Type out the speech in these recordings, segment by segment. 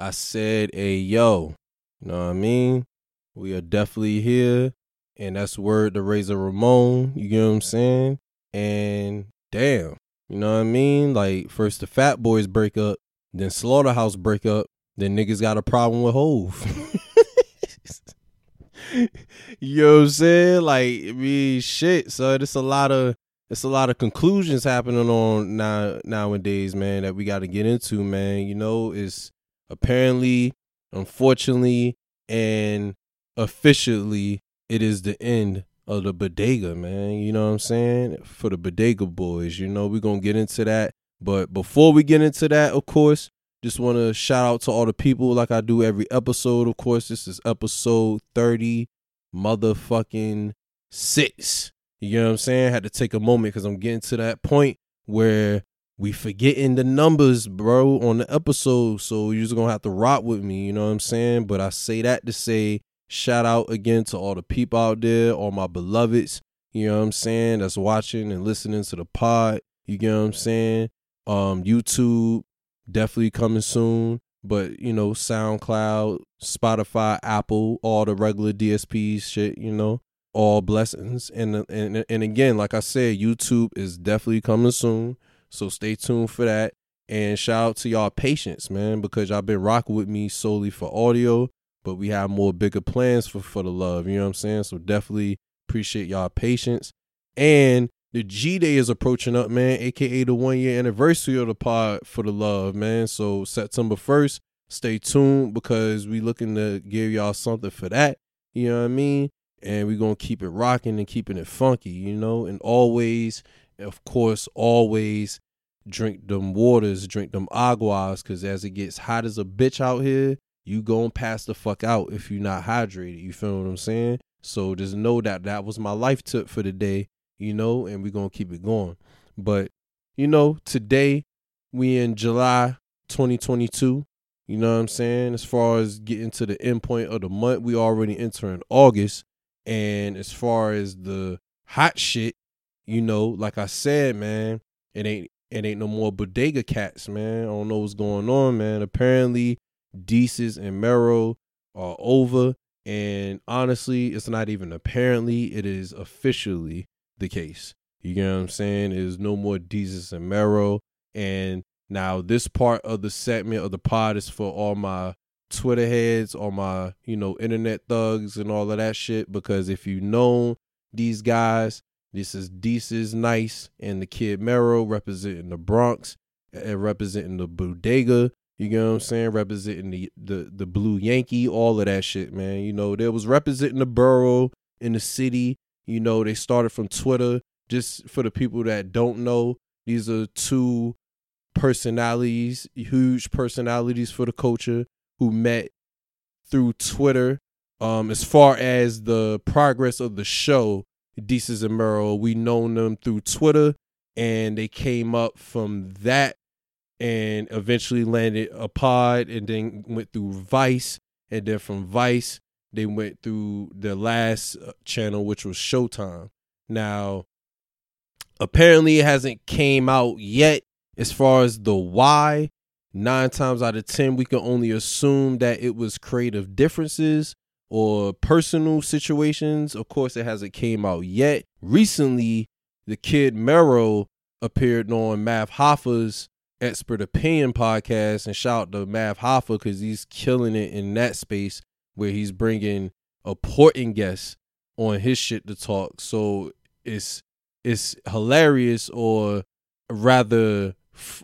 I said, hey, yo, you know what I mean? We are definitely here. And that's word to Razor Ramon. You get what I'm saying? And damn, you know what I mean? Like, first the Fat Boys break up, then Slaughterhouse break up, then niggas got a problem with Hove. you know what I'm saying? Like, I mean, shit. So it's a lot of it's a lot of conclusions happening on now nowadays, man, that we got to get into, man. You know, it's apparently, unfortunately, and officially, it is the end of the bodega, man. You know what I'm saying? For the bodega boys, you know, we're gonna get into that. But before we get into that, of course, just want to shout out to all the people like I do every episode. Of course, this is episode 30 motherfucking 6. You know what I'm saying? had to take a moment because I'm getting to that point where we forgetting the numbers, bro, on the episode. So you're just gonna have to rock with me, you know what I'm saying? But I say that to say shout out again to all the people out there, all my beloveds, you know what I'm saying, that's watching and listening to the pod. You get what I'm saying? Um, YouTube, definitely coming soon. But you know, SoundCloud, Spotify, Apple, all the regular DSPs shit, you know all blessings. And and and again, like I said, YouTube is definitely coming soon. So stay tuned for that. And shout out to y'all patience, man, because y'all been rocking with me solely for audio, but we have more bigger plans for for the love. You know what I'm saying? So definitely appreciate y'all patience. And the G Day is approaching up, man, aka the one year anniversary of the pod for the love, man. So September 1st, stay tuned because we looking to give y'all something for that. You know what I mean? and we're gonna keep it rocking and keeping it funky, you know, and always, of course, always drink them waters, drink them aguas, cause as it gets hot as a bitch out here, you gonna pass the fuck out if you're not hydrated. You feel what I'm saying? So just know that that was my life tip for the day, you know, and we're gonna keep it going. But you know, today we in July 2022. You know what I'm saying? As far as getting to the end point of the month, we already entering August. And as far as the hot shit, you know, like I said, man, it ain't it ain't no more bodega cats, man. I don't know what's going on, man. Apparently, Desus and Mero are over. And honestly, it's not even apparently, it is officially the case. You get what I'm saying? There's no more Desus and Mero. And now this part of the segment of the pod is for all my Twitter heads, all my, you know, internet thugs and all of that shit. Because if you know these guys, this is Desus Nice and the Kid Mero representing the Bronx and representing the Bodega. You get what I'm saying? Representing the, the the Blue Yankee, all of that shit, man. You know, there was representing the borough in the city. You know, they started from Twitter. Just for the people that don't know, these are two personalities, huge personalities for the culture who met through Twitter. Um, as far as the progress of the show, Desus and Mero, we known them through Twitter, and they came up from that, and eventually landed a pod, and then went through Vice, and then from Vice they went through the last uh, channel, which was Showtime. Now, apparently, it hasn't came out yet as far as the why nine times out of ten we can only assume that it was creative differences or personal situations. Of course it hasn't came out yet. Recently the kid mero appeared on Math Hoffa's expert opinion podcast and shout out to math hoffa because he's killing it in that space where he's bringing important guests on his shit to talk. So it's it's hilarious or rather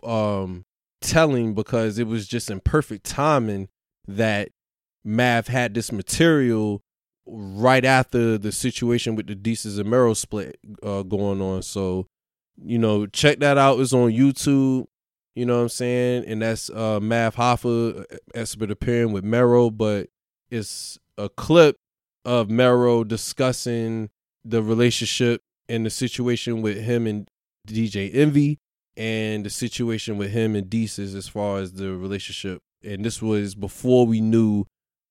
um telling because it was just in perfect timing that Math had this material right after the situation with the Desus and Mero split uh, going on. So, you know, check that out. It's on YouTube. You know what I'm saying? And that's uh, Math Hoffa, expert appearing with Mero, but it's a clip of Mero discussing the relationship and the situation with him and DJ Envy and the situation with him and Desus as far as the relationship. And this was before we knew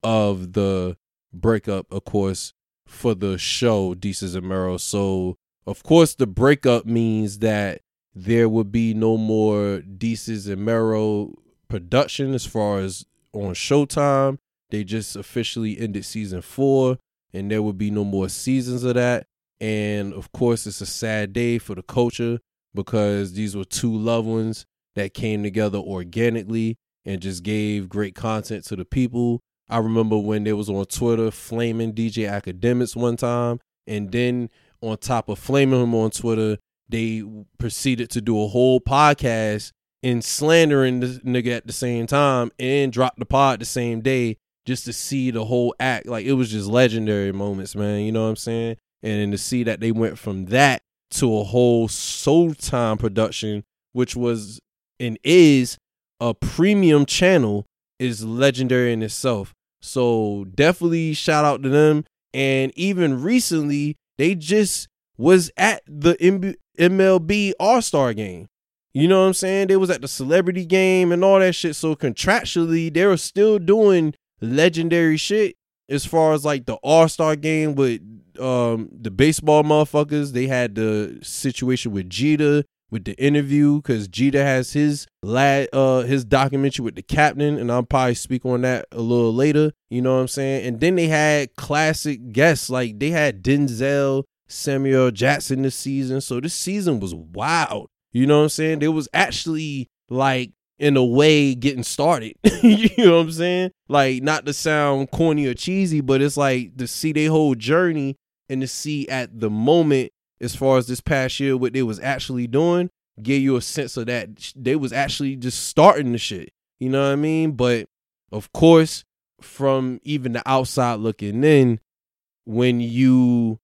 of the breakup, of course, for the show Desus and Mero. So of course the breakup means that there would be no more Desus and Mero production as far as on Showtime. They just officially ended season four, and there would be no more seasons of that. And of course, it's a sad day for the culture because these were two loved ones that came together organically and just gave great content to the people. I remember when they was on Twitter flaming DJ Akademiks one time, and then on top of flaming him on Twitter, they proceeded to do a whole podcast and slandering the nigga at the same time and drop the pod the same day just to see the whole act. Like it was just legendary moments, man. You know what I'm saying? And to see that they went from that to a whole Showtime production, which was and is a premium channel, is legendary in itself. So definitely shout out to them. And even recently, they just was at the MLB All Star game. You know what I'm saying? They was at the celebrity game and all that shit. So contractually, they were still doing legendary shit as far as like the All Star game with um the baseball motherfuckers. They had the situation with Jeter with the interview because Jeter has his lad uh his documentary with the captain, and I'll probably speak on that a little later. You know what I'm saying? And then they had classic guests like they had Denzel, Samuel Jackson this season. So this season was wild. You know what I'm saying? It was actually like in a way getting started. you know what I'm saying? Like not to sound corny or cheesy, but it's like to see their whole journey and to see at the moment as far as this past year what they was actually doing, gave you a sense of that they was actually just starting the shit. You know what I mean? But of course, from even the outside looking in, when you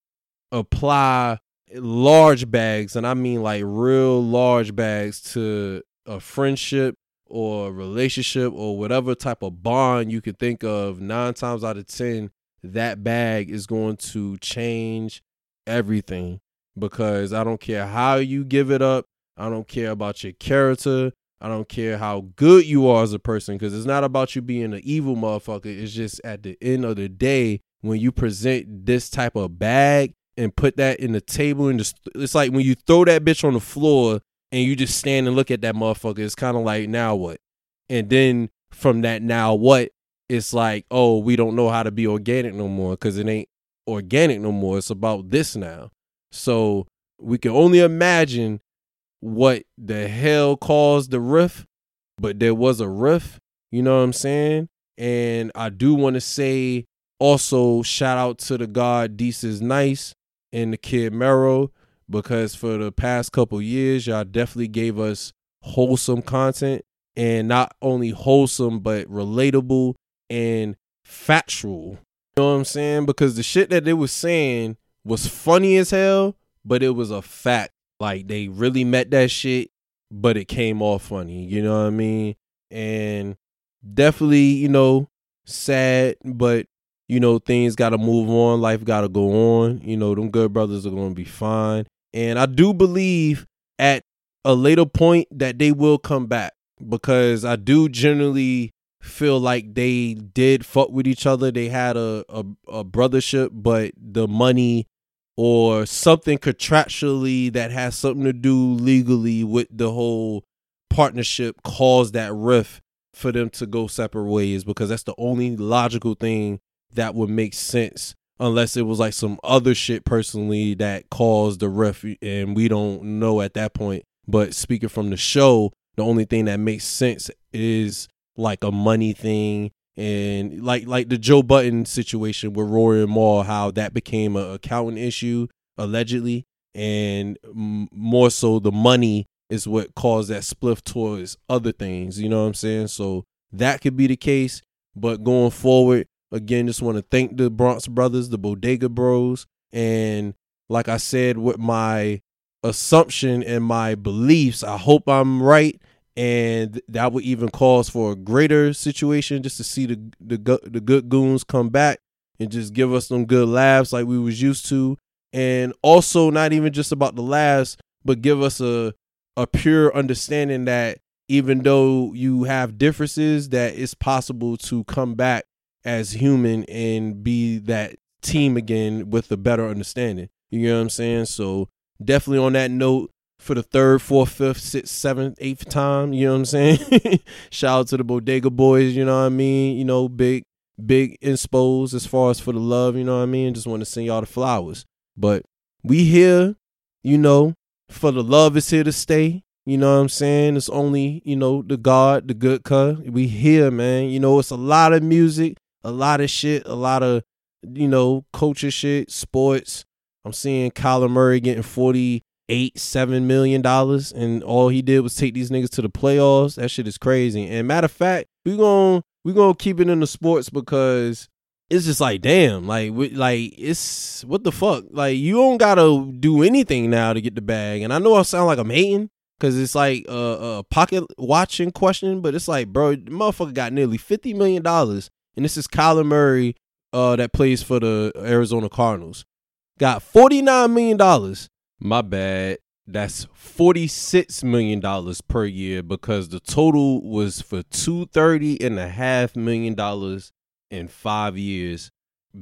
apply large bags, and I mean like real large bags to a friendship or a relationship or whatever type of bond you could think of, nine times out of ten, that bag is going to change everything because I don't care how you give it up. I don't care about your character. I don't care how good you are as a person because it's not about you being an evil motherfucker. It's just at the end of the day, when you present this type of bag and put that in the table and just, it's like when you throw that bitch on the floor and you just stand and look at that motherfucker, it's kind of like, now what? And then from that, now what? It's like, oh, we don't know how to be organic no more because it ain't organic no more. It's about this now. So we can only imagine what the hell caused the rift, but there was a rift, you know what I'm saying? And I do want to say also shout out to the God Desus Nice and the kid Mero because for the past couple years y'all definitely gave us wholesome content and not only wholesome but relatable and factual. You know what I'm saying? Because the shit that they was saying was funny as hell, but it was a fact. Like they really met that shit, but it came off funny. You know what I mean? And definitely, you know, sad, but you know, things gotta move on, life gotta go on. You know, them good brothers are gonna be fine. And I do believe at a later point that they will come back because I do generally feel like they did fuck with each other. They had a, a, a brothership, but the money or something contractually that has something to do legally with the whole partnership caused that rift for them to go separate ways? Because that's the only logical thing that would make sense unless it was like some other shit personally that caused the rift and we don't know at that point. But speaking from the show the only thing that makes sense is like a money thing and like like the Joe Budden situation with Rory and Mal, how that became a accounting issue allegedly, and more so the money is what caused that split towards other things. You know what I'm saying? So that could be the case, but going forward, again, just want to thank the Bronx brothers, the Bodega Bros, and like I said, with my assumption and my beliefs, I hope I'm right and that would even cause for a greater situation just to see the the the good goons come back and just give us some good laughs like we was used to. And also not even just about the laughs but give us a a pure understanding that even though you have differences that it's possible to come back as human and be that team again with a better understanding. You know what i'm saying? So definitely on that note for the third, fourth, fifth, sixth, seventh, eighth time. You know what I'm saying? Shout out to the Bodega Boys. You know what I mean? You know, big, big inspo as far as for the love. You know what I mean? Just want to send y'all the flowers. But we here, you know, for the love is here to stay. You know what I'm saying? It's only, you know, the God, the good cut. We here, man. You know, it's a lot of music, a lot of shit, a lot of, you know, culture shit, sports. I'm seeing Kyler Murray getting 48, $7 million, and all he did was take these niggas to the playoffs. That shit is crazy. And matter of fact, we gonna we gonna keep it in the sports because it's just like damn like we, like it's what the fuck like you don't gotta do anything now to get the bag and i know i sound like i'm hating because it's like a, a, pocket watching question but it's like bro motherfucker got nearly 50 million dollars and this is Kyler Murray uh, that plays for the Arizona Cardinals got 49 million dollars my bad that's 46 million dollars per year because the total was for 230 and a half million dollars in five years,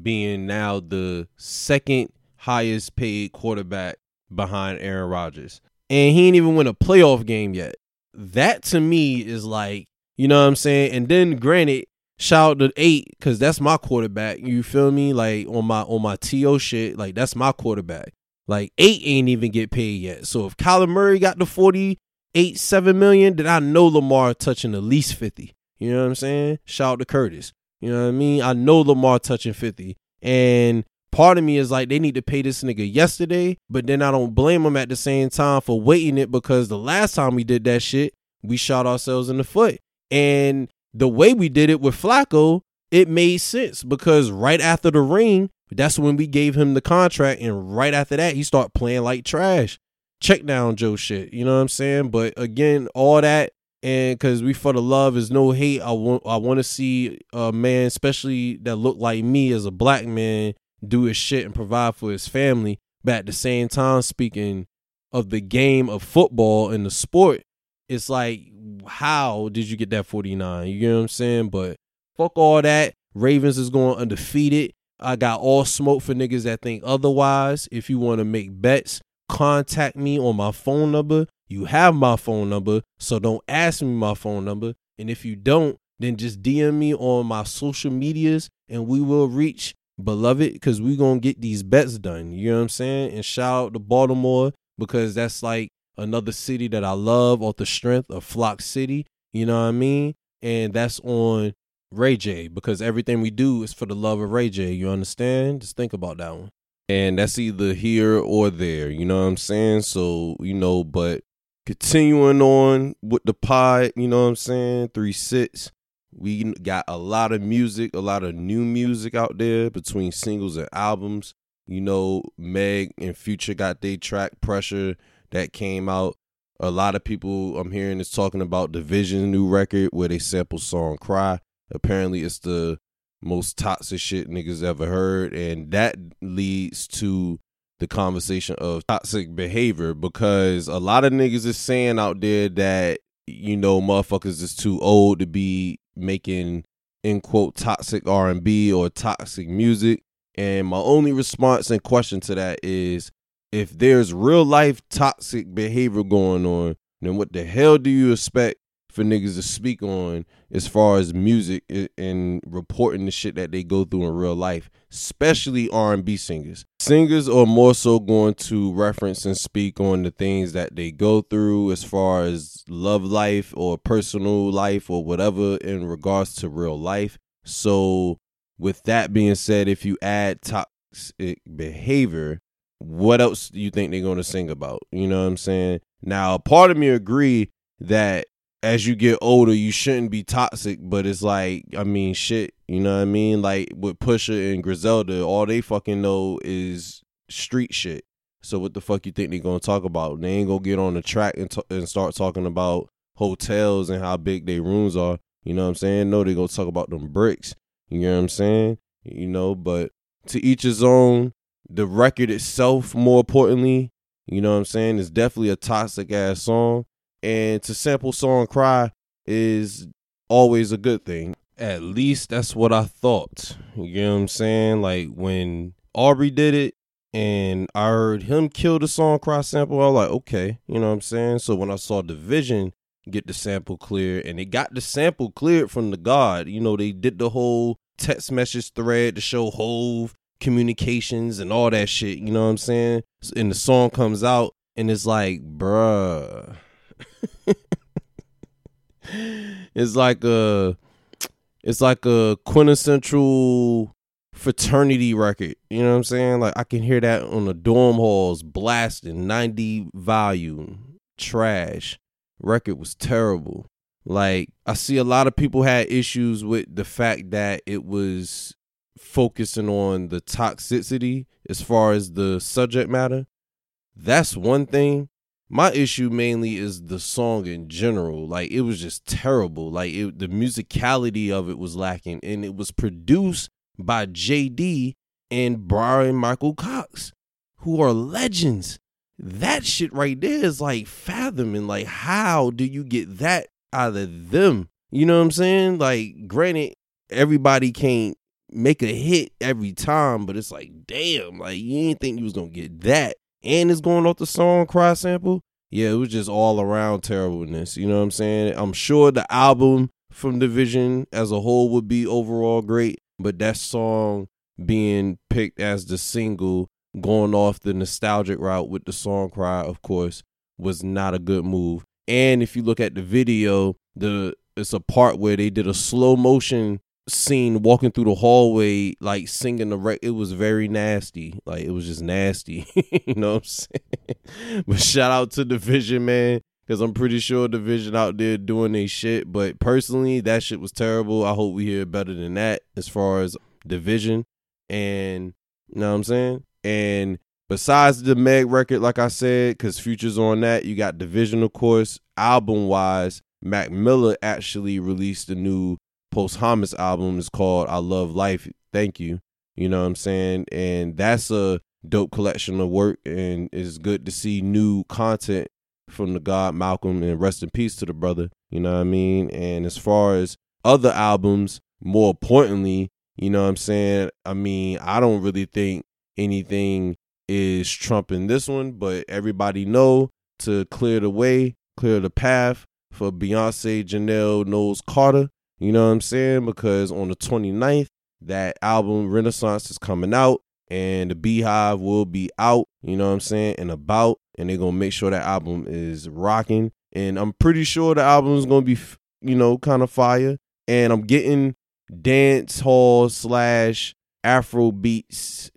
being now the second highest paid quarterback behind Aaron Rodgers. And he ain't even win a playoff game yet. That to me is like, you know what I'm saying? And then granted, shout out to eight, because that's my quarterback. You feel me? Like on my on my TO shit, like that's my quarterback. Like eight ain't even get paid yet. So if Kyler Murray got the 48, 7 million, then I know Lamar touching at least 50. You know what I'm saying? Shout out to Curtis. You know what I mean? I know Lamar touching 50. And part of me is like, they need to pay this nigga yesterday, but then I don't blame them at the same time for waiting it because the last time we did that shit, we shot ourselves in the foot. And the way we did it with Flacco, it made sense because right after the ring, that's when we gave him the contract. And right after that, he started playing like trash. Check down Joe shit. You know what I'm saying? But again, all that and because we for the love is no hate i want i want to see a man especially that look like me as a black man do his shit and provide for his family but at the same time speaking of the game of football and the sport it's like how did you get that 49 you know what i'm saying but fuck all that ravens is going undefeated i got all smoke for niggas that think otherwise if you want to make bets contact me on my phone number you have my phone number, so don't ask me my phone number. And if you don't, then just DM me on my social medias and we will reach beloved because we to get these bets done. You know what I'm saying? And shout out to Baltimore because that's like another city that I love off the strength of Flock City. You know what I mean? And that's on Ray J because everything we do is for the love of Ray J. You understand? Just think about that one. And that's either here or there. You know what I'm saying? So, you know, but continuing on with the pod, you know what I'm saying? Three six. We got a lot of music, a lot of new music out there between singles and albums. You know, Meg and Future got their track Pressure that came out. A lot of people I'm hearing is talking about Division new record where they sample song Cry. Apparently it's the most toxic shit niggas ever heard. And that leads to the conversation of toxic behavior because a lot of niggas is saying out there that you know motherfuckers is too old to be making in quote toxic R&B or toxic music and my only response and question to that is if there's real life toxic behavior going on then what the hell do you expect for niggas to speak on as far as music and reporting the shit that they go through in real life, especially R&B singers. Singers are more so going to reference and speak on the things that they go through as far as love life or personal life or whatever in regards to real life. So with that being said, if you add toxic behavior, what else do you think they're going to sing about? You know what I'm saying? Now, part of me agree that as you get older, you shouldn't be toxic, but it's like, I mean, shit, you know what I mean? Like with Pusha and Griselda, all they fucking know is street shit. So what the fuck you think they gonna talk about? They ain't gonna get on the track and, t- and start talking about hotels and how big their rooms are. You know what I'm saying? No, they gonna talk about them bricks. You know what I'm saying? You know, but to each his own. The record itself, more importantly, you know what I'm saying, is definitely a toxic ass song and to sample song cry is always a good thing. At least that's what I thought. You know what I'm saying? Like when Aubrey did it, and I heard him kill the song cross sample. I was like, okay, you know what I'm saying? So when I saw Division get the sample clear and they got the sample cleared from the God, you know, they did the whole text message thread to show Hove communications and all that shit, you know what I'm saying? And the song comes out and it's like, bruh. it's like a it's like a quintessential fraternity record. You know what I'm saying? Like I can hear that on the dorm halls blasting 90 volume trash. Record was terrible. Like I see a lot of people had issues with the fact that it was focusing on the toxicity as far as the subject matter. That's one thing. My issue mainly is the song in general. Like it was just terrible. Like it, the musicality of it was lacking, and it was produced by JD and Bryan-Michael Cox, who are legends. That shit right there is like fathoming. Like, how do you get that out of them? You know what I'm saying? Like, granted, everybody can't make a hit every time, but it's like, damn, like you didn't think you was gonna get that. And it's going off the song Cry Sample. Yeah, it was just all around terribleness. You know what I'm saying? I'm sure the album from Division as a whole would be overall great, but that song being picked as the single, going off the nostalgic route with the song Cry, of course, was not a good move. And if you look at the video, the it's a part where they did a slow motion scene walking through the hallway, like singing the rec. It was very nasty. Like it was just nasty. you know what I'm saying? But shout out to Division, man. Cause I'm pretty sure Division out there doing their shit. But personally, that shit was terrible. I hope we hear better than that as far as Division. And you know what I'm saying? And besides the Meg record, like I said, because Future's on that, you got Division, of course. Album wise, Mac Miller actually released a new posthumous album is called I Love Life. Thank you. You know what I'm saying? And that's a dope collection of work and it's good to see new content from the God Malcolm and rest in peace to the brother. You know what I mean? And as far as other albums, more importantly, you know what I'm saying? I mean, I don't really think anything is trumping this one, but everybody know to clear the way, clear the path for Beyonce Janelle Knowles Carter you know what I'm saying? Because on the 29th, that album Renaissance is coming out and the Beehive will be out, you know what I'm saying, and about, and they're going to make sure that album is rocking. And I'm pretty sure the album is going to be, you know, kind of fire. And I'm getting dance hall slash Afro beats,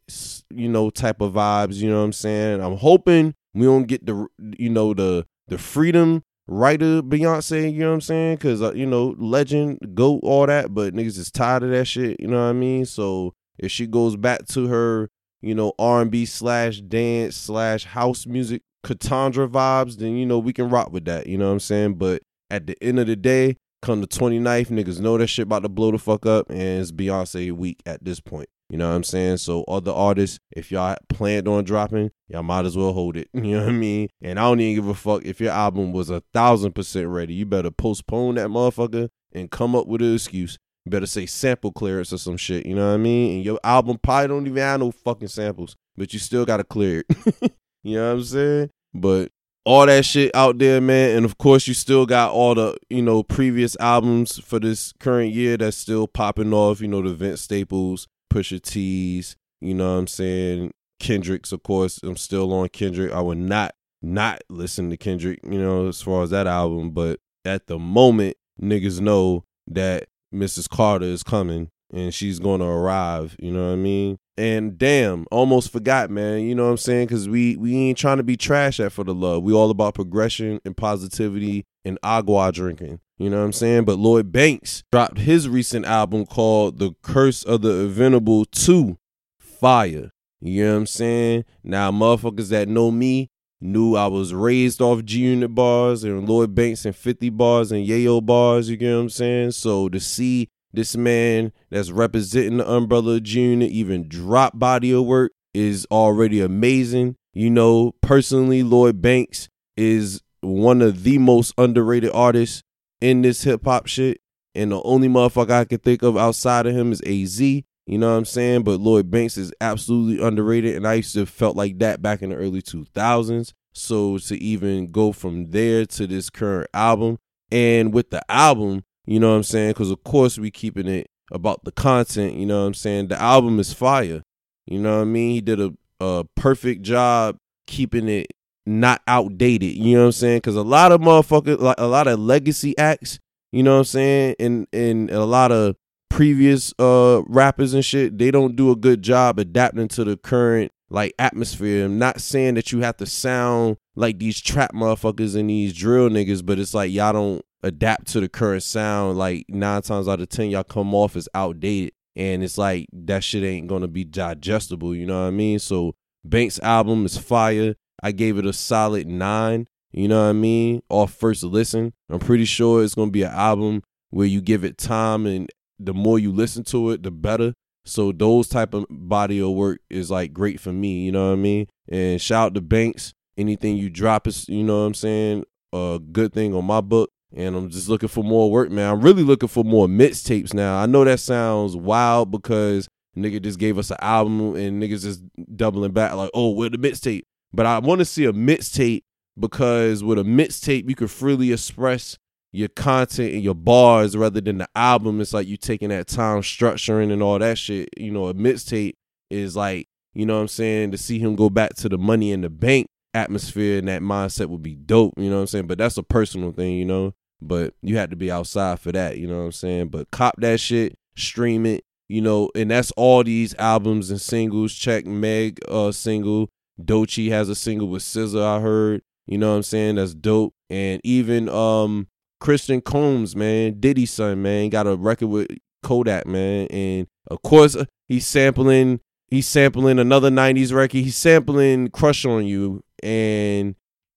you know, type of vibes, you know what I'm saying? I'm hoping we don't get the, you know, the, the freedom writer Beyonce, you know what I'm saying? Cause uh, you know, legend, goat, all that, but niggas is tired of that shit, you know what I mean? So if she goes back to her, you know, R&B slash dance slash house music Katandra vibes, then you know we can rock with that, you know what I'm saying? But at the end of the day, come the 29th, niggas know that shit about to blow the fuck up, and it's Beyonce week at this point. You know what I'm saying? So other artists, if y'all planned on dropping, y'all might as well hold it. You know what I mean? And I don't even give a fuck if your album was a thousand percent ready. You better postpone that motherfucker and come up with an excuse. You better say sample clearance or some shit. You know what I mean? And your album probably don't even have no fucking samples, but you still gotta clear it. you know what I'm saying? But all that shit out there, man. And of course, you still got all the, you know, previous albums for this current year that's still popping off. You know, the Vince Staples, Pusha T's, you know what I'm saying? Kendrick's, of course. I'm still on Kendrick. I would not not listen to Kendrick, you know, as far as that album, but at the moment, niggas know that Mrs. Carter is coming and she's going to arrive, you know what I mean? And damn, almost forgot, man. You know what I'm saying? Cuz we we ain't trying to be trash at for the love. We all about progression and positivity and agua drinking. You know what I'm saying? But Lloyd Banks dropped his recent album called The Course of the Inevitable 2 Fire. You know what I'm saying? Now, motherfuckers that know me knew I was raised off G Unit bars and Lloyd Banks and 50 bars and Yayo bars. You get what I'm saying? So to see this man that's representing the umbrella Unit even drop body of work is already amazing. You know, personally, Lloyd Banks is one of the most underrated artists in this hip hop shit. And the only motherfucker I can think of outside of him is AZ. You know what I'm saying? But Lloyd Banks is absolutely underrated, and I used to felt like that back in the early 2000s. So to even go from there to this current album, and with the album, you know what I'm saying? Because of course we keeping it about the content. You know what I'm saying? The album is fire. You know what I mean? He did a, a perfect job keeping it not outdated. You know what I'm saying? Because a lot of motherfuckers, like a lot of legacy acts, you know what I'm saying, and and a lot of previous uh rappers and shit, they don't do a good job adapting to the current like atmosphere. I'm not saying that you have to sound like these trap motherfuckers and these drill niggas, but it's like y'all don't adapt to the current sound. Like nine times out of ten, y'all come off as outdated. And it's like that shit ain't gonna be digestible, you know what I mean? So Banks album is fire. I gave it a solid nine. You know what I mean? Off first listen. I'm pretty sure it's gonna be an album where you give it time and the more you listen to it, the better. So those type of body of work is like great for me, you know what I mean? And shout out to Banks. Anything you drop is, you know what I'm saying, a good thing on my book. And I'm just looking for more work, man. I'm really looking for more mixtapes now. I know that sounds wild because nigga just gave us an album and niggas just doubling back like, oh, where the mixtape? But I want to see a mixtape because with a mixtape you can freely express your content and your bars rather than the album. It's like you taking that time structuring and all that shit. You know, a mixtape is like, you know what I'm saying, to see him go back to the money in the bank atmosphere and that mindset would be dope, you know what I'm saying? But that's a personal thing, you know. But you had to be outside for that, you know what I'm saying? But cop that shit, stream it, you know, and that's all these albums and singles. Check Meg uh single. Doechii has a single with SZA, I heard. You know what I'm saying? That's dope. And even um Christian Combs, man, Diddy son, man, got a record with Kodak, man. And of course he's sampling he's sampling another 90s record. He's sampling Crush on You and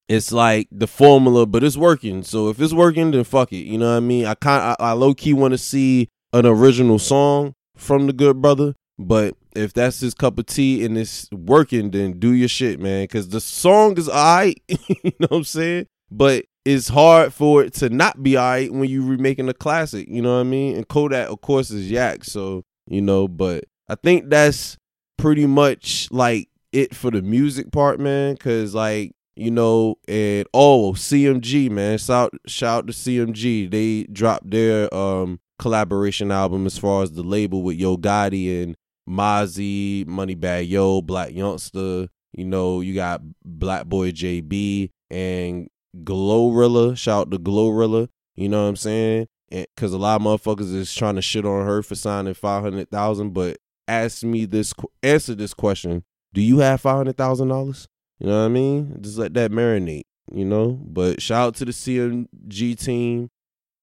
it's like the formula, but it's working. So if it's working, then fuck it. You know what I mean? I kind I, I low key want to see an original song from the good brother. But if that's his cup of tea and it's working, then do your shit, man. Cause the song is alright. you know what I'm saying? But it's hard for it to not be alright when you remaking a classic. You know what I mean? And Kodak, of course, is Yak. So, you know, but I think that's pretty much like it for the music part, man. Cause like, you know, and oh, CMG, man. Shout shout out to CMG. They dropped their um collaboration album as far as the label with Yo Gotti and Mozzy, Moneybagg Yo, Blac Youngsta. You know, you got BlocBoy JB and Glorilla. Shout out to Glorilla. You know what I'm saying? Because a lot of motherfuckers is trying to shit on her for signing five hundred thousand. But ask me this, answer this question: Do you have five hundred thousand dollars? You know what I mean? Just let that marinate. You know. But shout out to the CMG team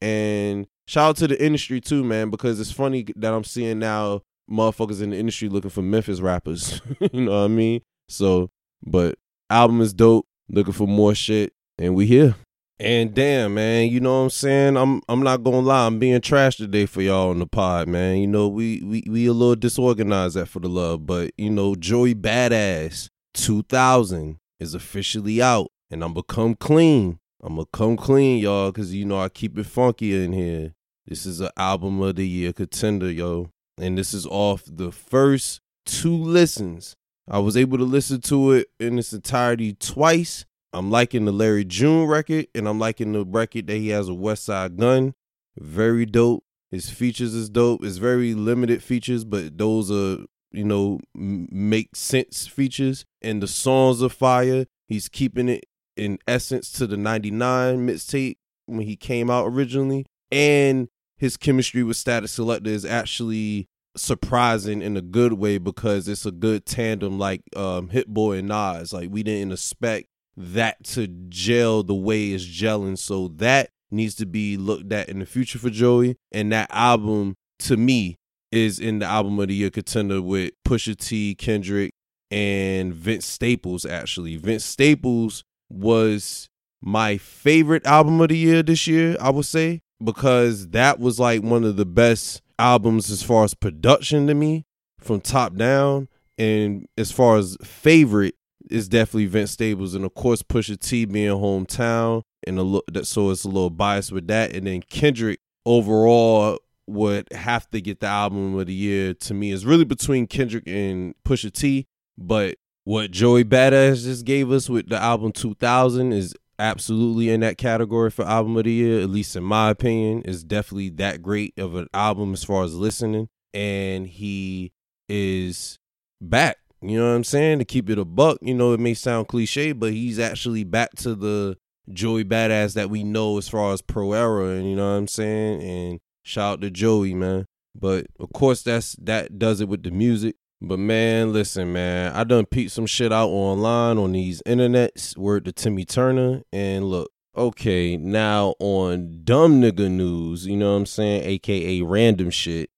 and shout out to the industry too, man. Because it's funny that I'm seeing now motherfuckers in the industry looking for Memphis rappers. you know what I mean? So, but album is dope. Looking for more shit, and we here. And damn, man, you know what I'm saying? I'm I'm not gonna lie, I'm being trash today for y'all on the pod, man. You know, we we we a little disorganized at for the love, but you know, Joey Badass 2000 is officially out, and I'm become clean. I'm gonna come clean, y'all, cause you know I keep it funky in here. This is an album of the year contender, yo and this is off the first two listens. I was able to listen to it in its entirety twice. I'm liking the Larry June record, and I'm liking the record that he has a Westside Gun. Very dope. His features is dope. It's very limited features, but those are you know make sense features. And the songs are fire. He's keeping it in essence to the '99 mixtape when he came out originally, and his chemistry with Statik Selektah is actually surprising in a good way because it's a good tandem like um Hit Boy and Nas. Like we didn't expect that to gel the way it's gelling. So that needs to be looked at in the future for Joey. And that album to me is in the album of the year contender with Pusha T, Kendrick, and Vince Staples actually. Vince Staples was my favorite album of the year this year, I would say because that was like one of the best albums as far as production to me from top down. And as far as favorite, is definitely Vince Staples, and of course Pusha T being hometown, and a little so it's a little biased with that. And then Kendrick overall would have to get the album of the year to me is really between Kendrick and Pusha T. But what Joey Badass just gave us with the album 2000 is absolutely in that category for album of the year, at least in my opinion. Is definitely that great of an album as far as listening. And he is back. You know what I'm saying? To keep it a buck, you know, it may sound cliche, but he's actually back to the Joey Badass that we know as far as pro era, and you know what I'm saying? And shout out to Joey, man. But of course that's that does it with the music. But man, listen, man, I done peeped some shit out online on these internets. Word to Timmy Turner. And look, okay, now on dumb nigga news, you know what I'm saying? AKA random shit.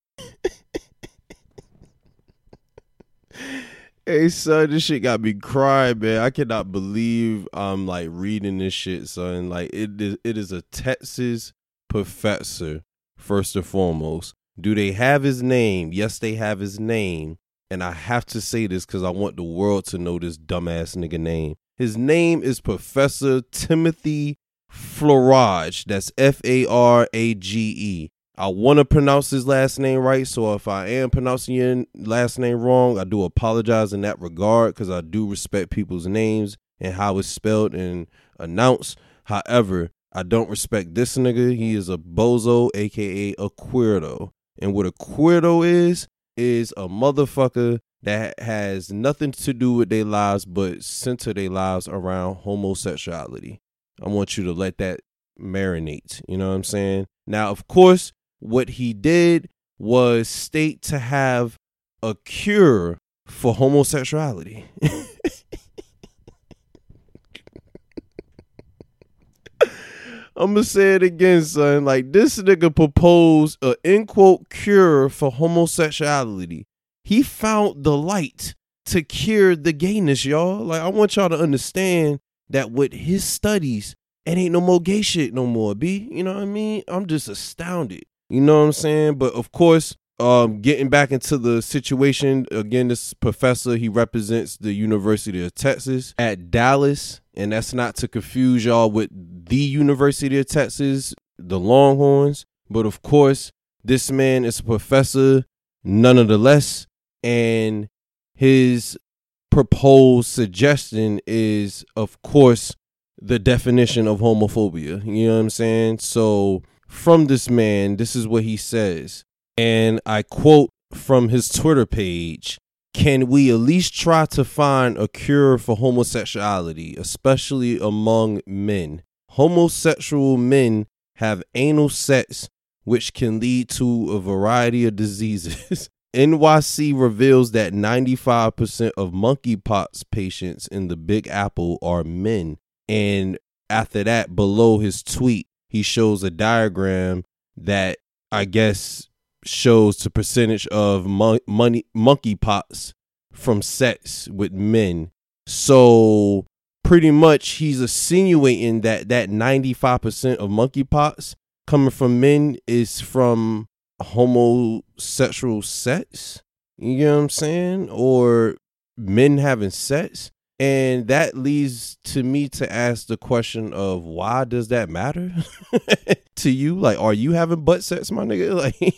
Hey son, this shit got me crying, man. I cannot believe I'm like reading this shit, son. Like it is it is a Texas professor, first and foremost. Do they have his name? Yes, they have his name. And I have to say this because I want the world to know this dumbass nigga name. His name is Professor Timothy Florage. That's F A R A G E. I want to pronounce his last name right, so if I am pronouncing your last name wrong, I do apologize in that regard because I do respect people's names and how it's spelled and announced. However, I don't respect this nigga. He is a bozo, aka a queerdo. And what a queerdo is, is a motherfucker that has nothing to do with their lives but center their lives around homosexuality. I want you to let that marinate. You know what I'm saying? Now, of course, what he did was state to have a cure for homosexuality. I'm gonna say it again, son. Like this nigga proposed a end quote cure for homosexuality. He found the light to cure the gayness, y'all. Like I want y'all to understand that with his studies, it ain't no more gay shit no more, B. You know what I mean? I'm just astounded. You know what I'm saying? But of course, um, getting back into the situation again, this professor he represents the University of Texas at Dallas, and that's not to confuse y'all with the University of Texas, the Longhorns. But of course, this man is a professor, none of the less, and his proposed suggestion is, of course, the definition of homophobia. You know what I'm saying? So from this man, this is what he says. And I quote from his Twitter page Can we at least try to find a cure for homosexuality, especially among men? Homosexual men have anal sex, which can lead to a variety of diseases. NYC reveals that 95% of monkeypox patients in the Big Apple are men. And after that, below his tweet, he shows a diagram that I guess shows the percentage of mon- money monkeypox from sex with men. So pretty much he's insinuating that that 95% of monkeypox coming from men is from homosexual sex. You know what I'm saying? Or men having sex. And that leads to me to ask the question of why does that matter to you? Like, are you having butt sex, my nigga? Like,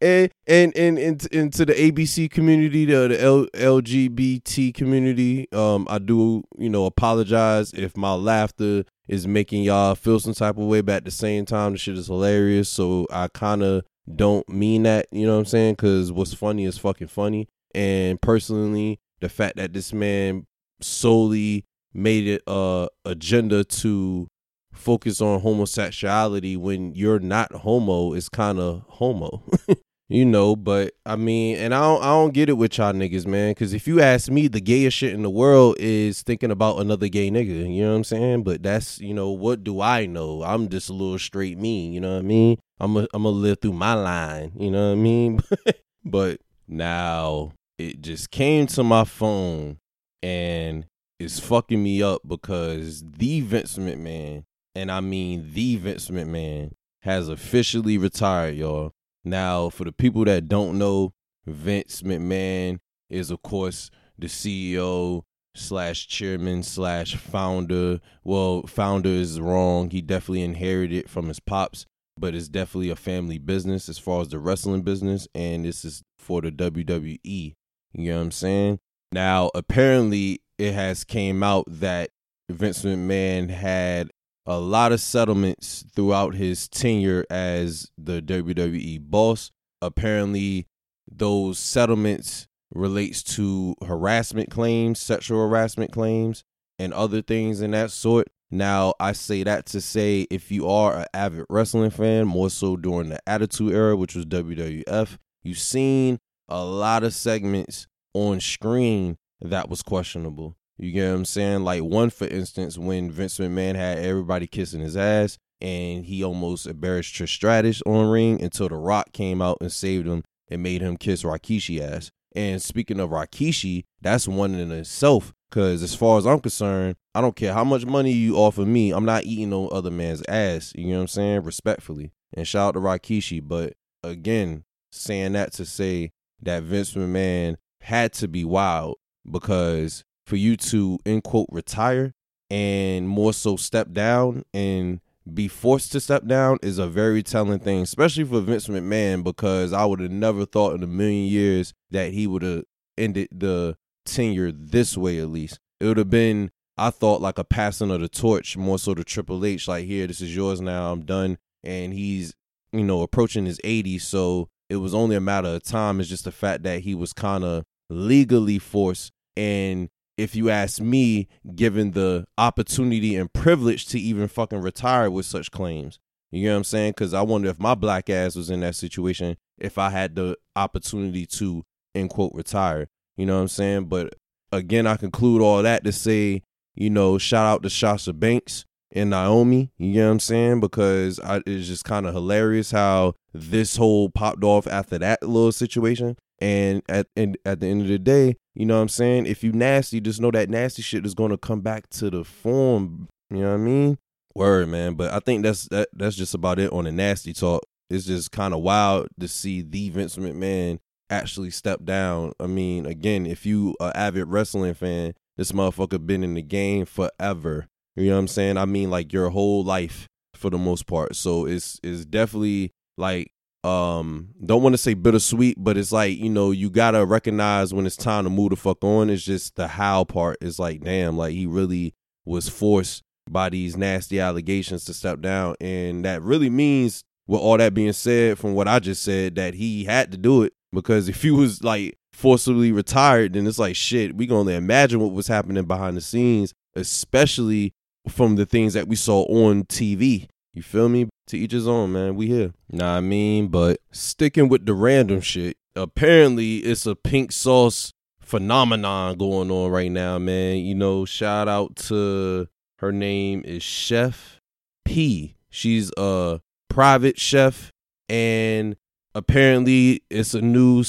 and and and and into the ABC community, the, the L, LGBT community, um, I do you know apologize if my laughter is making y'all feel some type of way, but at the same time, the shit is hilarious. So I kind of don't mean that, you know what I'm saying? Because what's funny is fucking funny. And personally, the fact that this man solely made it a agenda to focus on homosexuality when you're not homo is kind of homo. you know, but I mean, and I don't, I don't get it with y'all niggas, man. Because if you ask me, the gayest shit in the world is thinking about another gay nigga. You know what I'm saying? But that's, you know, what do I know? I'm just a little straight me. You know what I mean? I'm a, I'm gonna live through my line. You know what I mean? but now it just came to my phone and it's fucking me up because the Vince McMahon, and I mean the Vince McMahon, has officially retired, y'all. Now, for the people that don't know, Vince McMahon is, of course, the CEO slash chairman slash founder. Well, founder is wrong. He definitely inherited from his pops, but it's definitely a family business as far as the wrestling business, and this is for the WWE. You know what I'm saying? Now, apparently, it has came out that Vince McMahon had a lot of settlements throughout his tenure as the WWE boss. Apparently, those settlements relates to harassment claims, sexual harassment claims, and other things in that sort. Now, I say that to say if you are an avid wrestling fan, more so during the Attitude Era, which was WWF, you've seen a lot of segments on screen that was questionable. You get what I'm saying? Like one, for instance, when Vince McMahon had everybody kissing his ass and he almost embarrassed Trish Stratus on ring until The Rock came out and saved him and made him kiss Rikishi ass. And speaking of Rikishi, that's one in itself. Cause as far as I'm concerned, I don't care how much money you offer me, I'm not eating no other man's ass. You know what I'm saying? Respectfully. And shout out to Rikishi. But again, saying that to say that Vince McMahon had to be wild because for you to end quote retire and more so step down and be forced to step down is a very telling thing, especially for Vince McMahon, because I would have never thought in a million years that he would have ended the tenure this way, at least. It would have been, I thought, like a passing of the torch, more so to Triple H, like, here, this is yours now, I'm done. And he's, you know, approaching his 80s, so it was only a matter of time. It's just the fact that he was kind of legally forced. And if you ask me, given the opportunity and privilege to even fucking retire with such claims. You know what I'm saying? Because I wonder if my black ass was in that situation, if I had the opportunity to, end quote, retire. You know what I'm saying? But again, I conclude all that to say, you know, shout out to Sasha Banks and Naomi. You know what I'm saying? Because I, it's just kind of hilarious how this whole popped off after that little situation. And at and at the end of the day, you know what I'm saying? If you nasty, just know that nasty shit is gonna come back to the form. You know what I mean? Word, man. But I think that's that that's just about it on the nasty talk. It's just kind of wild to see the Vince McMahon actually step down. I mean, again, if you are avid wrestling fan, this motherfucker been in the game forever. You know what I'm saying? I mean, like your whole life for the most part. So it's it's definitely like um don't want to say bittersweet but it's like you know you gotta recognize when it's time to move the fuck on it's just the how part is like damn like he really was forced by these nasty allegations to step down and that really means with all that being said from what i just said that he had to do it because if he was like forcibly retired then it's like shit we only imagine what was happening behind the scenes especially from the things that we saw on tv you feel me? To each his own, man. We here. Nah, I mean, but sticking with the random shit, apparently it's a pink sauce phenomenon going on right now, man. You know, shout out to her name is Chef P. She's a private chef, and apparently it's a new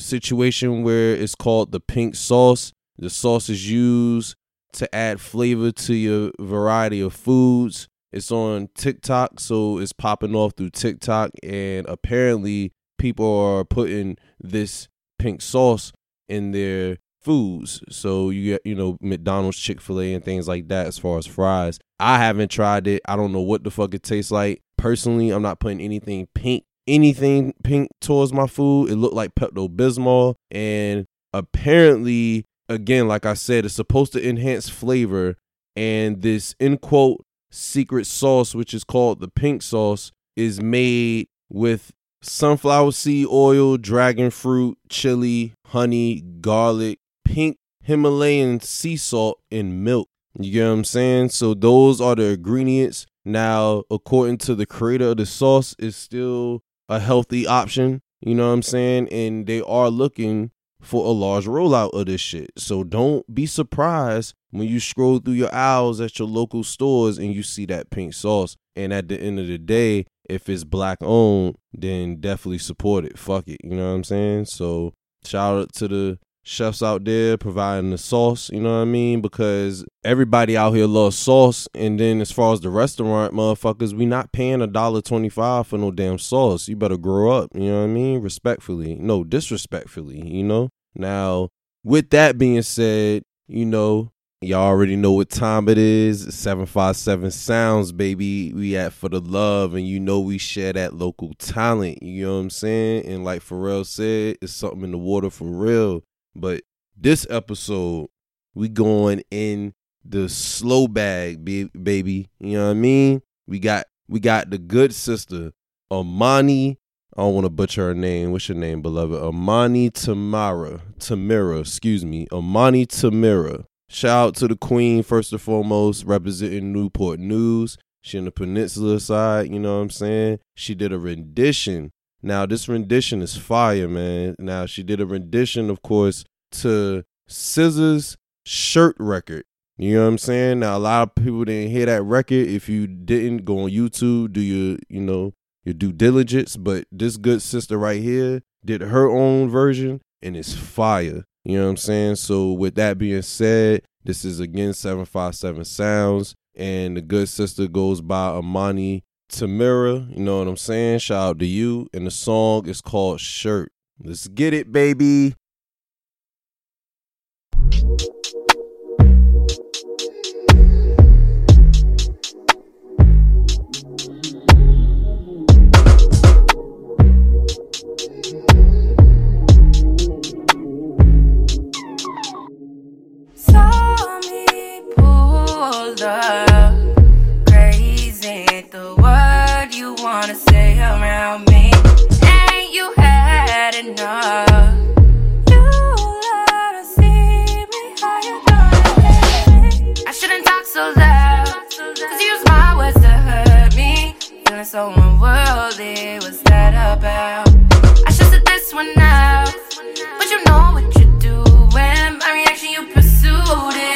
situation where it's called the pink sauce. The sauce is used to add flavor to your variety of foods. It's on TikTok, so it's popping off through TikTok, and apparently people are putting this pink sauce in their foods. So you get, you know, McDonald's, Chick fil A, and things like that as far as fries. I haven't tried it. I don't know what the fuck it tastes like. Personally, I'm not putting anything pink, anything pink towards my food. It looked like Pepto Bismol. And apparently, again, like I said, it's supposed to enhance flavor. And this, in quote, secret sauce, which is called the pink sauce, is made with sunflower seed oil, dragon fruit, chili, honey, garlic, pink Himalayan sea salt, and milk. You get what I'm saying? So those are the ingredients. Now, according to the creator of the sauce, it's still a healthy option. You know what I'm saying? And they are looking for a large rollout of this shit. So don't be surprised when you scroll through your aisles at your local stores and you see that pink sauce. And at the end of the day, if it's black owned, then definitely support it. Fuck it. You know what I'm saying? So shout out to the chefs out there providing the sauce, you know what I mean? Because everybody out here loves sauce. And then as far as the restaurant motherfuckers, we not paying a dollar twenty five for no damn sauce. You better grow up, you know what I mean? Respectfully. No, disrespectfully, you know? Now, with that being said, you know, Y'all already know what time it is. 757 Sounds, baby. We at for the love, and you know we share that local talent. You know what I'm saying? And like Pharrell said, it's something in the water for real. But this episode, we going in the slow bag, baby. You know what I mean? We got we got the good sister, Amani. I don't want to butcher her name. What's your name, beloved? Amani Tamara. Tamira, excuse me. Amani Tamira. Shout out to the queen, first and foremost, representing Newport News. She on the peninsula side, you know what I'm saying? She did a rendition. Now, this rendition is fire, man. Now, she did a rendition, of course, to SZA's shirt record. You know what I'm saying? Now, a lot of people didn't hear that record. If you didn't, go on YouTube, do your, you know, your due diligence. But this good sister right here did her own version, and it's fire. You know what I'm saying? So with that being said, this is again 757 Sounds. And the good sister goes by Amani Tamira. You know what I'm saying? Shout out to you. And the song is called Shirt. Let's get it, love. Crazy ain't the word you wanna say around me. Ain't you had enough? You see me how you I shouldn't talk so loud. You use my words to hurt me. Feeling so unworldly, what's that about? I should sit this one out. But you know what you're doing. My reaction, you pursued it.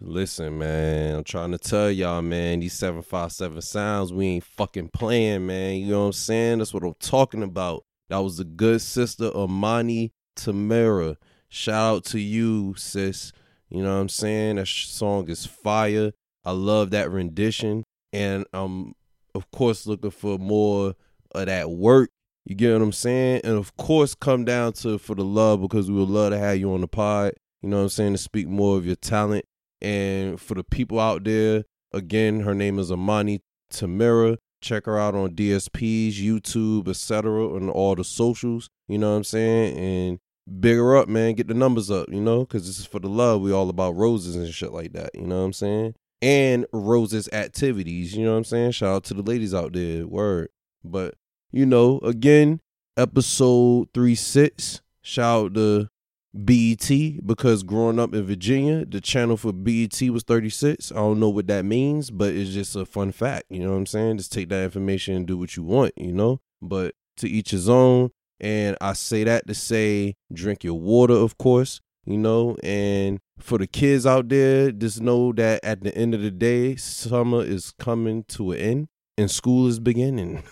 Listen, man, I'm trying to tell y'all, man, these 757 sounds, we ain't fucking playing, man. You know what I'm saying? That's what I'm talking about. That was the good sister Amani Tamara. Shout out to you, sis. You know what I'm saying? That song is fire. I love that rendition. And I'm, of course, looking for more of that work. You get what I'm saying? And of course, come down to for the love because we would love to have you on the pod. You know what I'm saying? To speak more of your talent. And for the people out there, again, her name is Amani Tamira. Check her out on DSPs, YouTube, etc., and all the socials. You know what I'm saying? And big her up, man. Get the numbers up, you know, because this is for the love. We all about roses and shit like that. You know what I'm saying? And roses activities. You know what I'm saying? Shout out to the ladies out there. Word. But you know, again, episode three six. Shout out to BET because growing up in Virginia, the channel for BET was 36. I don't know what that means, but it's just a fun fact. You know what I'm saying? Just take that information and do what you want, you know? But to each his own. And I say that to say drink your water, of course, you know? And for the kids out there, just know that at the end of the day, summer is coming to an end and school is beginning.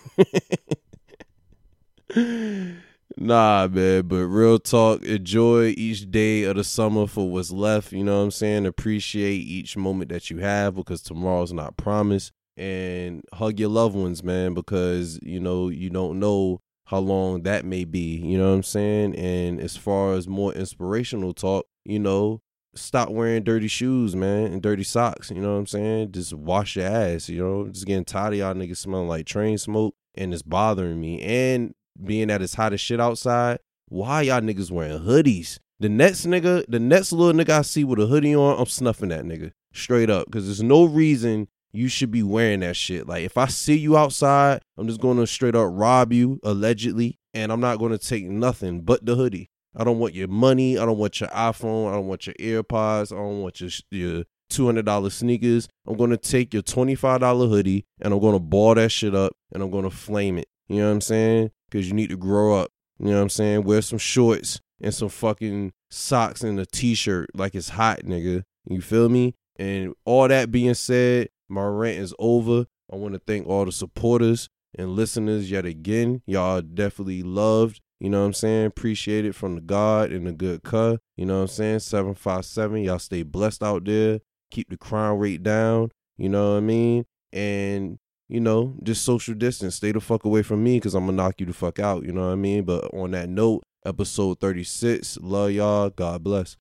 Nah, man, but real talk, enjoy each day of the summer for what's left. You know what I'm saying? Appreciate each moment that you have because tomorrow's not promised. And hug your loved ones, man, because, you know, you don't know how long that may be. You know what I'm saying? And as far as more inspirational talk, you know, stop wearing dirty shoes, man, and dirty socks. You know what I'm saying? Just wash your ass, you know? Just getting tired of y'all niggas smelling like train smoke and it's bothering me. And being that it's hot as shit outside, why y'all niggas wearing hoodies? The next nigga, the next little nigga I see with a hoodie on, I'm snuffing that nigga. straight up, because there's no reason you should be wearing that shit. Like if I see you outside, I'm just gonna straight up rob you allegedly, and I'm not gonna take nothing but the hoodie. I don't want your money. I don't want your iPhone. I don't want your AirPods. I don't want your your two hundred dollar sneakers. I'm gonna take your twenty five dollar hoodie and I'm gonna ball that shit up and I'm gonna flame it. You know what I'm saying? Because you need to grow up. You know what I'm saying? Wear some shorts and some fucking socks and a t shirt like it's hot, nigga. You feel me? And all that being said, my rant is over. I want to thank all the supporters and listeners yet again. Y'all definitely loved. You know what I'm saying? Appreciate it from the God and the good cut. You know what I'm saying? 757. Y'all stay blessed out there. Keep the crime rate down. You know what I mean? And, you know, just social distance. Stay the fuck away from me because I'm going to knock you the fuck out. You know what I mean? But on that note, episode 36. Love y'all. God bless.